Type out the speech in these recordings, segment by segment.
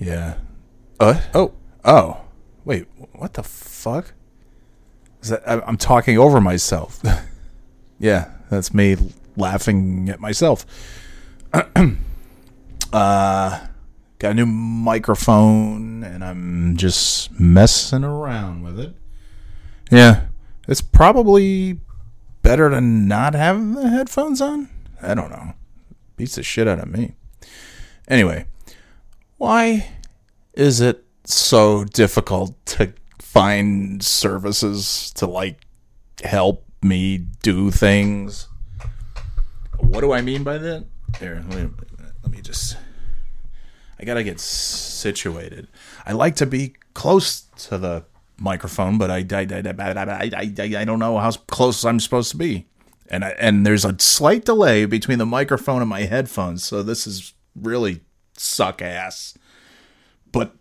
Yeah. Uh, oh. Oh. Wait. What the fuck? Is that I, I'm talking over myself? yeah, that's me laughing at myself. uh, got a new microphone, and I'm just messing around with it. Yeah, it's probably better to not have the headphones on. I don't know. Beats the shit out of me. Anyway, why is it so difficult to find services to like help me do things? What do I mean by that? There, let me, let me just. I gotta get situated. I like to be close to the microphone, but I I, I, I, I don't know how close I'm supposed to be. And I, and there's a slight delay between the microphone and my headphones, so this is really suck ass. But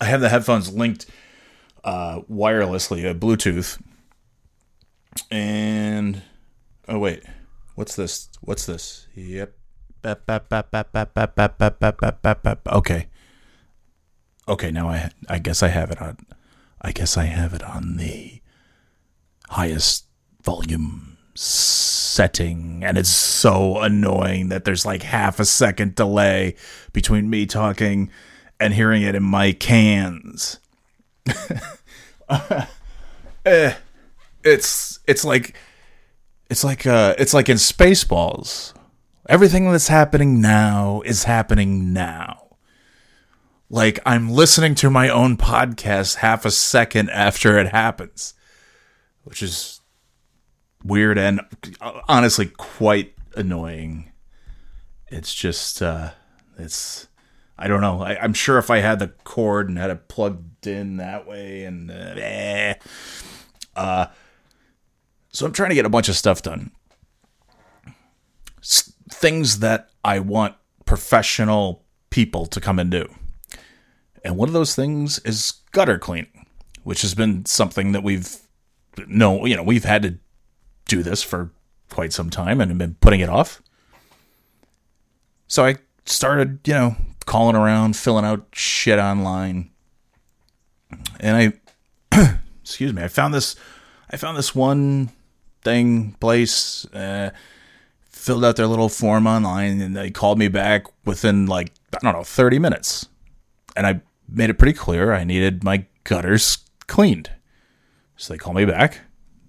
I have the headphones linked uh, wirelessly, uh, Bluetooth. And oh wait, what's this? What's this? Yep. Okay. Okay, now I I guess I have it on. I guess I have it on the highest volume setting and it's so annoying that there's like half a second delay between me talking and hearing it in my cans. eh, it's it's like it's like uh it's like in Spaceballs. Everything that's happening now is happening now. Like I'm listening to my own podcast half a second after it happens, which is weird and uh, honestly quite annoying. It's just uh it's I don't know. I, am sure if I had the cord and had it plugged in that way, and uh, eh. uh, so I'm trying to get a bunch of stuff done. S- things that I want professional people to come and do. And one of those things is gutter cleaning, which has been something that we've no, you know, we've had to do this for quite some time and have been putting it off. So I started, you know, calling around, filling out shit online. And I, excuse me, I found this, I found this one thing place, uh, filled out their little form online, and they called me back within like I don't know, thirty minutes, and I made it pretty clear I needed my gutters cleaned. So they called me back.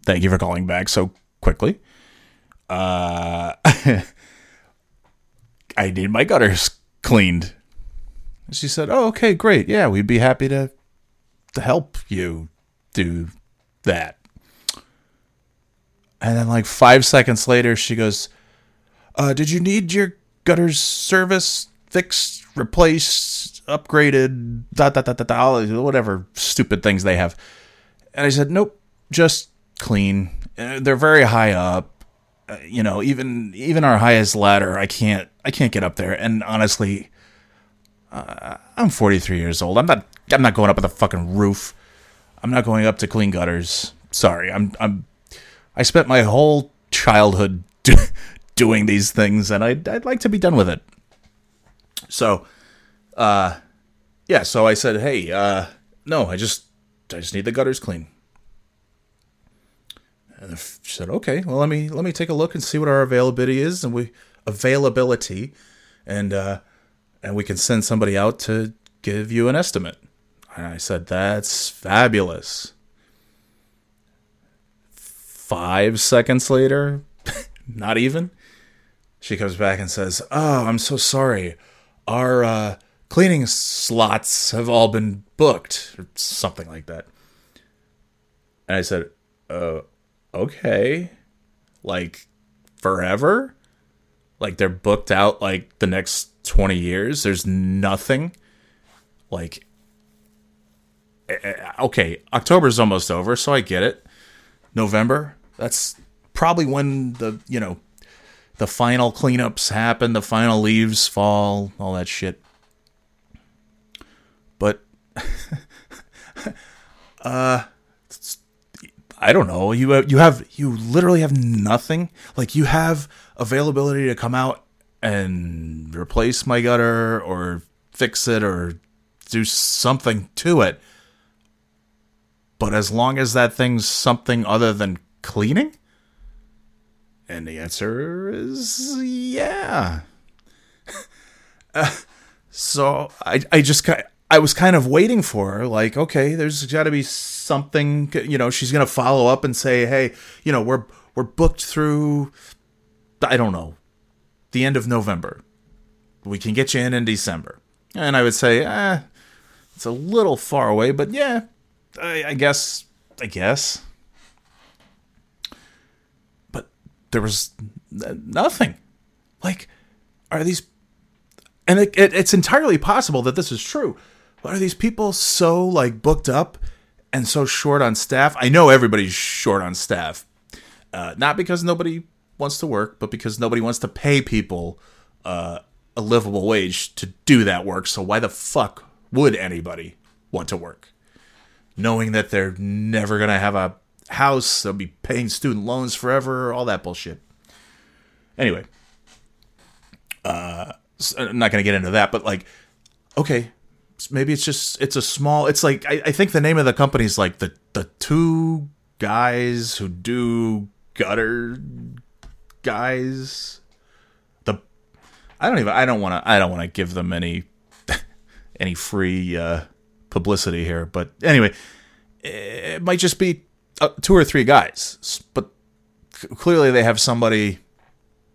Thank you for calling back so quickly. Uh, I need my gutters cleaned. She said, "Oh, okay, great. Yeah, we'd be happy to to help you do that." And then like 5 seconds later, she goes, uh, did you need your gutters service fixed, replaced, upgraded, da da da da da, whatever stupid things they have?" And I said, "Nope, just clean. Uh, they're very high up. Uh, you know, even even our highest ladder, I can't I can't get up there. And honestly, uh, I'm 43 years old. I'm not. I'm not going up at the fucking roof. I'm not going up to clean gutters. Sorry. I'm. I'm. I spent my whole childhood do, doing these things, and I'd. I'd like to be done with it. So, uh, yeah. So I said, hey, uh, no, I just. I just need the gutters clean. And she said, okay, well, let me let me take a look and see what our availability is, and we availability, and uh, and we can send somebody out to give you an estimate. And I said, That's fabulous. Five seconds later, not even, she comes back and says, Oh, I'm so sorry. Our uh, cleaning slots have all been booked, or something like that. And I said, uh, okay. Like, forever? Like, they're booked out like the next 20 years. There's nothing like eh, eh, okay, October's almost over, so I get it. November, that's probably when the, you know, the final cleanups happen, the final leaves fall, all that shit. But uh I don't know. You have, you have you literally have nothing. Like you have availability to come out and replace my gutter or fix it or do something to it. But as long as that thing's something other than cleaning? And the answer is yeah. uh, so I, I just I was kind of waiting for her, like, okay, there's got to be something, you know, she's gonna follow up and say, hey, you know, we're we're booked through, I don't know, the end of November. We can get you in in December, and I would say, eh, it's a little far away, but yeah, I, I guess, I guess. But there was nothing. Like, are these and it, it, it's entirely possible that this is true. But are these people so like booked up and so short on staff? I know everybody's short on staff, uh, not because nobody wants to work, but because nobody wants to pay people uh, a livable wage to do that work. So why the fuck would anybody want to work, knowing that they're never gonna have a house, they'll be paying student loans forever, all that bullshit. Anyway, uh, I'm not to get into that, but like, okay, maybe it's just it's a small. It's like I, I think the name of the company is like the the two guys who do gutter guys. The I don't even I don't want to I don't want to give them any any free uh, publicity here, but anyway, it might just be uh, two or three guys, but clearly they have somebody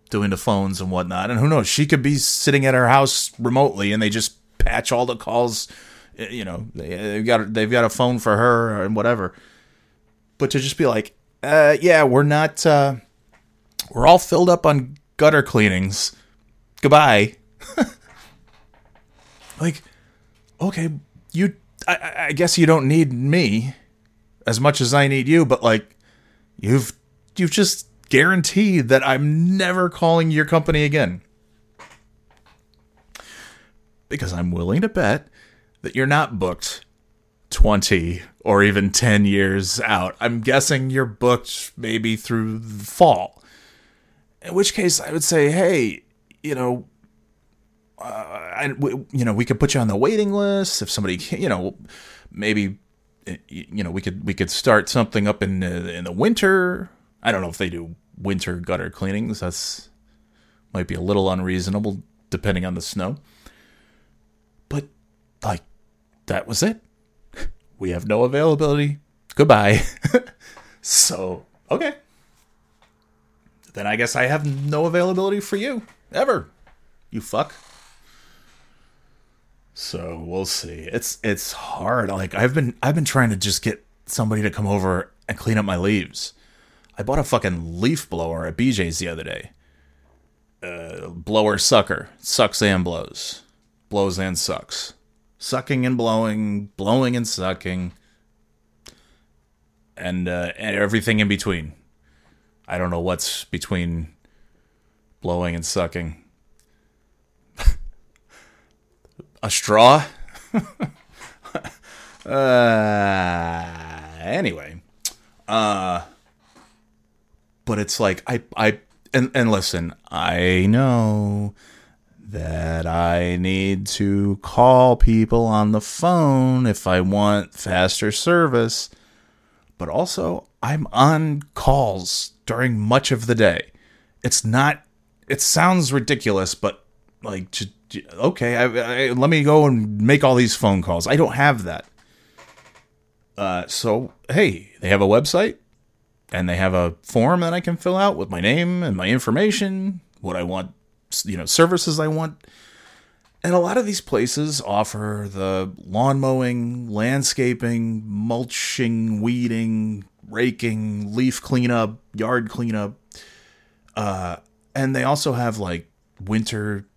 doing the phones and whatnot. And who knows? She could be sitting at her house remotely, and they just patch all the calls. Eh, you know, they've got they've got a phone for her and whatever. But to just be like, uh, yeah, we're not. Uh, we're all filled up on gutter cleanings. Goodbye. like, okay, you. I, I guess you don't need me as much as I need you, but like, you've you've just guaranteed that I'm never calling your company again. Because I'm willing to bet that you're not booked 20 or even 10 years out. I'm guessing you're booked maybe through the fall. In which case, I would say, hey, you know, uh, you know, we could put you on the waiting list if somebody, you know, maybe, you know, we could we could start something up in in the winter. I don't know if they do winter gutter cleanings. That's might be a little unreasonable depending on the snow. That was it. We have no availability. Goodbye. so, okay. Then I guess I have no availability for you ever. You fuck. So, we'll see. It's it's hard. Like I've been I've been trying to just get somebody to come over and clean up my leaves I bought a fucking leaf blower at BJ's the other day. Uh, blower sucker. Sucks and blows. Blows and sucks. Sucking and blowing, blowing and sucking. And, uh, everything in between. I don't know what's between blowing and sucking. a straw? uh, anyway. Uh, but it's like I I and and listen, I know that I need to call people on the phone if I want faster service, but also I'm on calls during much of the day. It's not it sounds ridiculous, but like okay, I, I, let me go and make all these phone calls. I don't have that. Uh, so hey, they have a website and they have a form that I can fill out with my name and my information, what I want, you know, services I want. And a lot of these places offer the lawn mowing, landscaping, mulching, weeding, raking, leaf cleanup, yard cleanup. Uh, and they also have like winter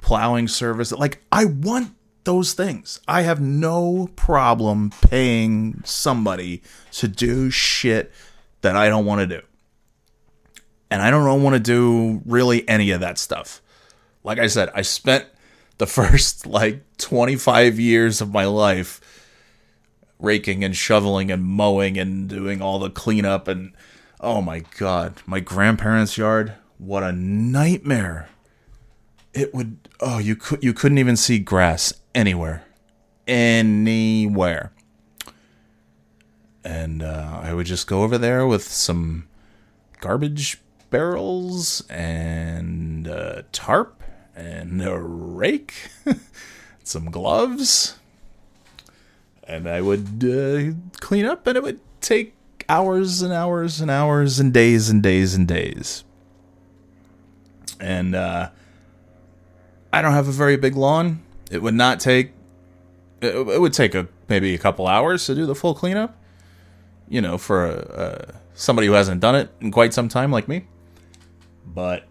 plowing service. Like, I want those things. I have no problem paying somebody to do shit that I don't want to do. And I don't want to do really any of that stuff. Like I said, I spent the first like 25 years of my life raking and shoveling and mowing and doing all the cleanup and oh my god, my grandparents' yard, what a nightmare. it would oh you could you couldn't even see grass anywhere anywhere and uh, i would just go over there with some garbage barrels and a tarp and a rake some gloves and i would uh, clean up and it would take hours and hours and hours and days and days and days and uh, I don't have a very big lawn. It would not take. It, it would take a maybe a couple hours to do the full cleanup. You know, for a, a, somebody who hasn't done it in quite some time, like me. But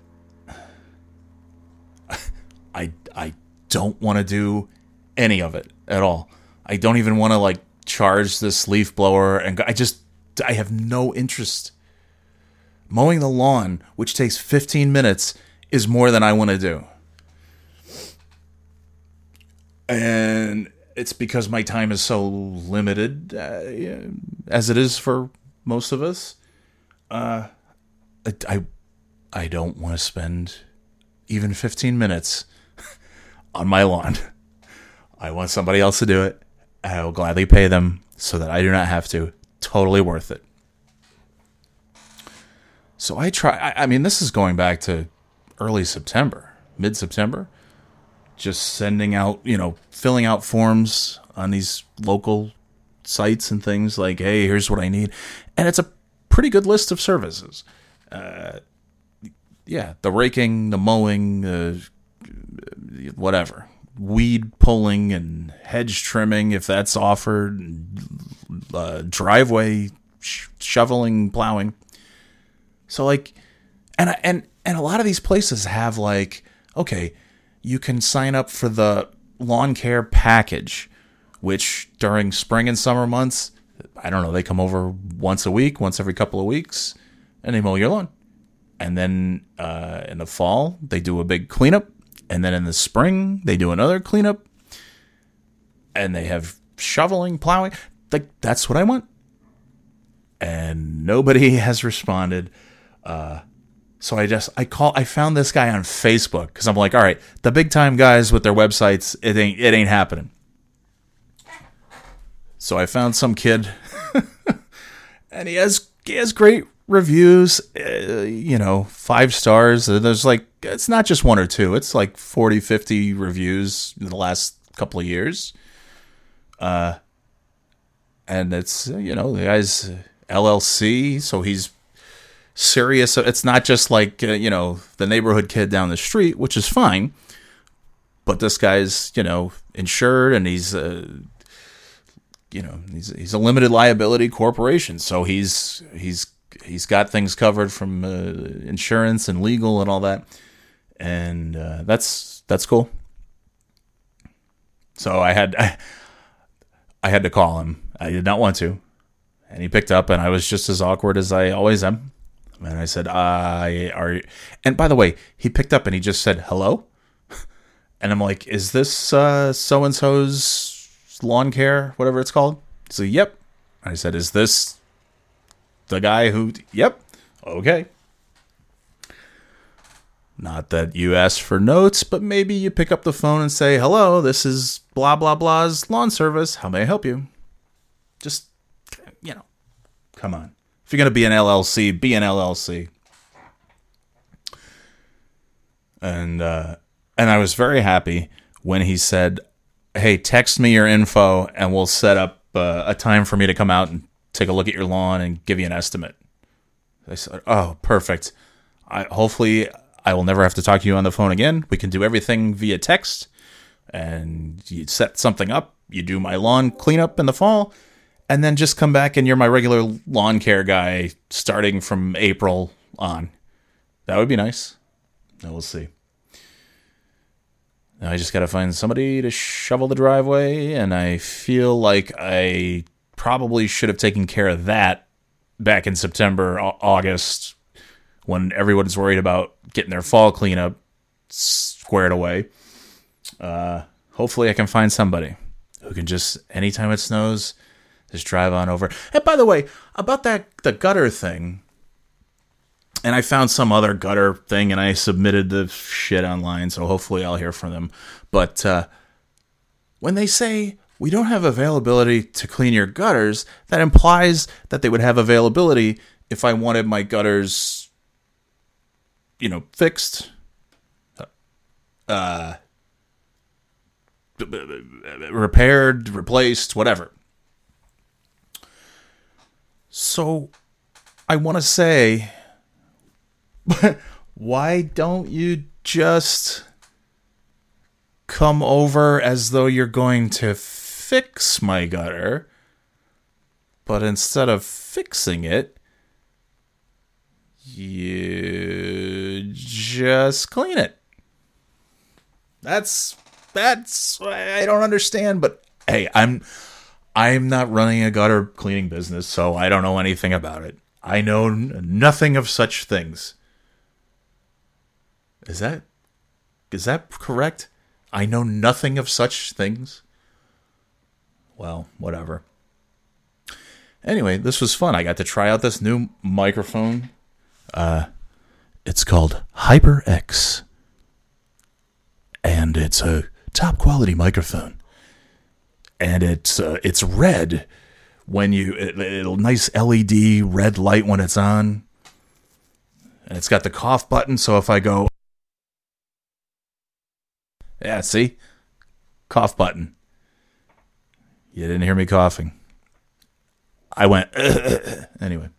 I I don't want to do any of it at all. I don't even want to like charge this leaf blower, and I just I have no interest. Mowing the lawn, which takes 15 minutes, is more than I want to do and it's because my time is so limited, uh, as it is for most of us. Uh, I, I don't want to spend even 15 minutes on my lawn. I want somebody else to do it. I will gladly pay them so that I do not have to. Totally worth it. So I try. I, I mean, this is going back to early September, mid September just sending out, you know, filling out forms on these local sites and things like, hey, here's what I need. And it's a pretty good list of services. Uh, yeah, the raking, the mowing, the whatever, weed pulling and hedge trimming if that's offered, uh, driveway sh- shoveling, plowing. So like, and and and a lot of these places have like, okay, you can sign up for the lawn care package, which during spring and summer months, I don't know, they come over once a week, once every couple of weeks, and they mow your lawn. And then uh, in the fall, they do a big cleanup. And then in the spring, they do another cleanup. And they have shoveling, plowing. Like, that's what I want. And nobody has responded. Uh, so I just I call I found this guy on Facebook because I'm like, all right, the big time guys with their websites, it ain't it ain't happening. So I found some kid, and he has he has great reviews. Uh, you know, five stars. There's like it's not just one or two. It's like 40, 50 reviews in the last couple of years. Uh, and it's you know the guy's LLC, so he's serious. It's not just like, uh, you know, the neighborhood kid down the street, which is fine. But this guy's, you know, insured and he's, uh, you know, he's, he's a limited liability corporation. So he's, he's, he's got things covered from uh, insurance and legal and all that. And uh, that's, that's cool. So I had, I, I had to call him. I did not want to. And he picked up, and I was just as awkward as I always am. And I said, I are. And by the way, he picked up and he just said, hello. And I'm like, is this uh so and so's lawn care, whatever it's called? So, yep. I said, is this the guy who, yep. Okay. Not that you ask for notes, but maybe you pick up the phone and say, hello, this is blah, blah, blah's lawn service. How may I help you? Just, you know, come on. If you're going to be an LLC, be an LLC. And uh, and I was very happy when he said, "Hey, text me your info, and we'll set up uh, a time for me to come out and take a look at your lawn and give you an estimate." I said, "Oh, perfect. I, hopefully, I will never have to talk to you on the phone again. We can do everything via text, and you set something up. You do my lawn cleanup in the fall." and then just come back and you're my regular lawn care guy starting from April on. That would be nice. Now we'll see. Now I just got to find somebody to shovel the driveway, and I feel like I probably should have taken care of that back in September, August, when everyone's worried about getting their fall cleanup squared away. Uh, hopefully, I can find somebody who can just, anytime it snows, just drive on over. And by the way, about that the gutter thing, and I found some other gutter thing and I submitted the shit online, so hopefully I'll hear from them. But uh, when they say we don't have availability to clean your gutters, that implies that they would have availability if I wanted my gutters, you know, fixed, uh, repaired, replaced, whatever. So I want to say, why don't you just come over as though you're going to fix my gutter? But instead of fixing it, you just clean it. That's that's I don't understand, but hey, I'm I'm not running a gutter cleaning business, so I don't know anything about it. I know nothing of such things. Is that is that correct? I know nothing of such things. Well, whatever. Anyway, this was fun. I got to try out this new microphone. Uh, it's called HyperX, and it's a top quality microphone. And it's uh, it's red when you it, it'll nice LED red light when it's on. And it's got the cough button, so if I go Yeah, see? Cough button. You didn't hear me coughing. I went anyway.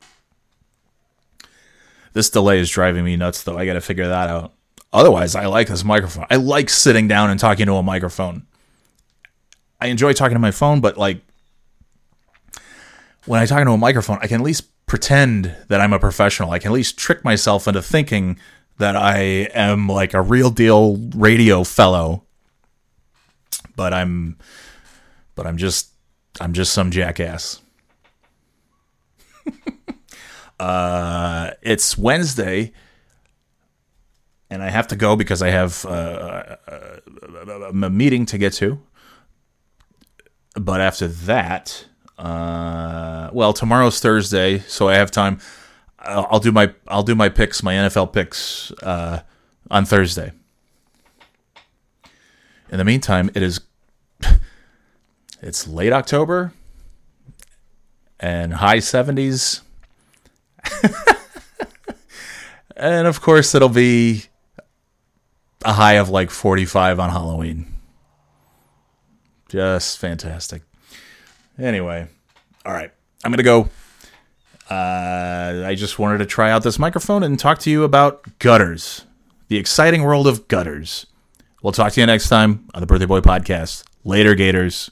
This delay is driving me nuts though. I got to figure that out. Otherwise, I like this microphone. I like sitting down and talking to a microphone. I enjoy talking to my phone, but like when I talk into a microphone, I can at least pretend that I'm a professional. I can at least trick myself into thinking that I am like a real deal radio fellow. But I'm but I'm just I'm just some jackass. uh it's Wednesday and I have to go because I have uh, a, a meeting to get to. But after that, uh, well, tomorrow's Thursday, so I have time. I'll, I'll, do my I'll do my picks, my NFL picks uh, on Thursday. In the meantime, it is it's late October and high seventies, and of course it'll be a high of like forty five on Halloween. Just fantastic. Anyway, all right. I'm going to go. Uh, I just wanted to try out this microphone and talk to you about gutters, the exciting world of gutters. We'll talk to you next time on the Birthday Boy Podcast. Later, Gators.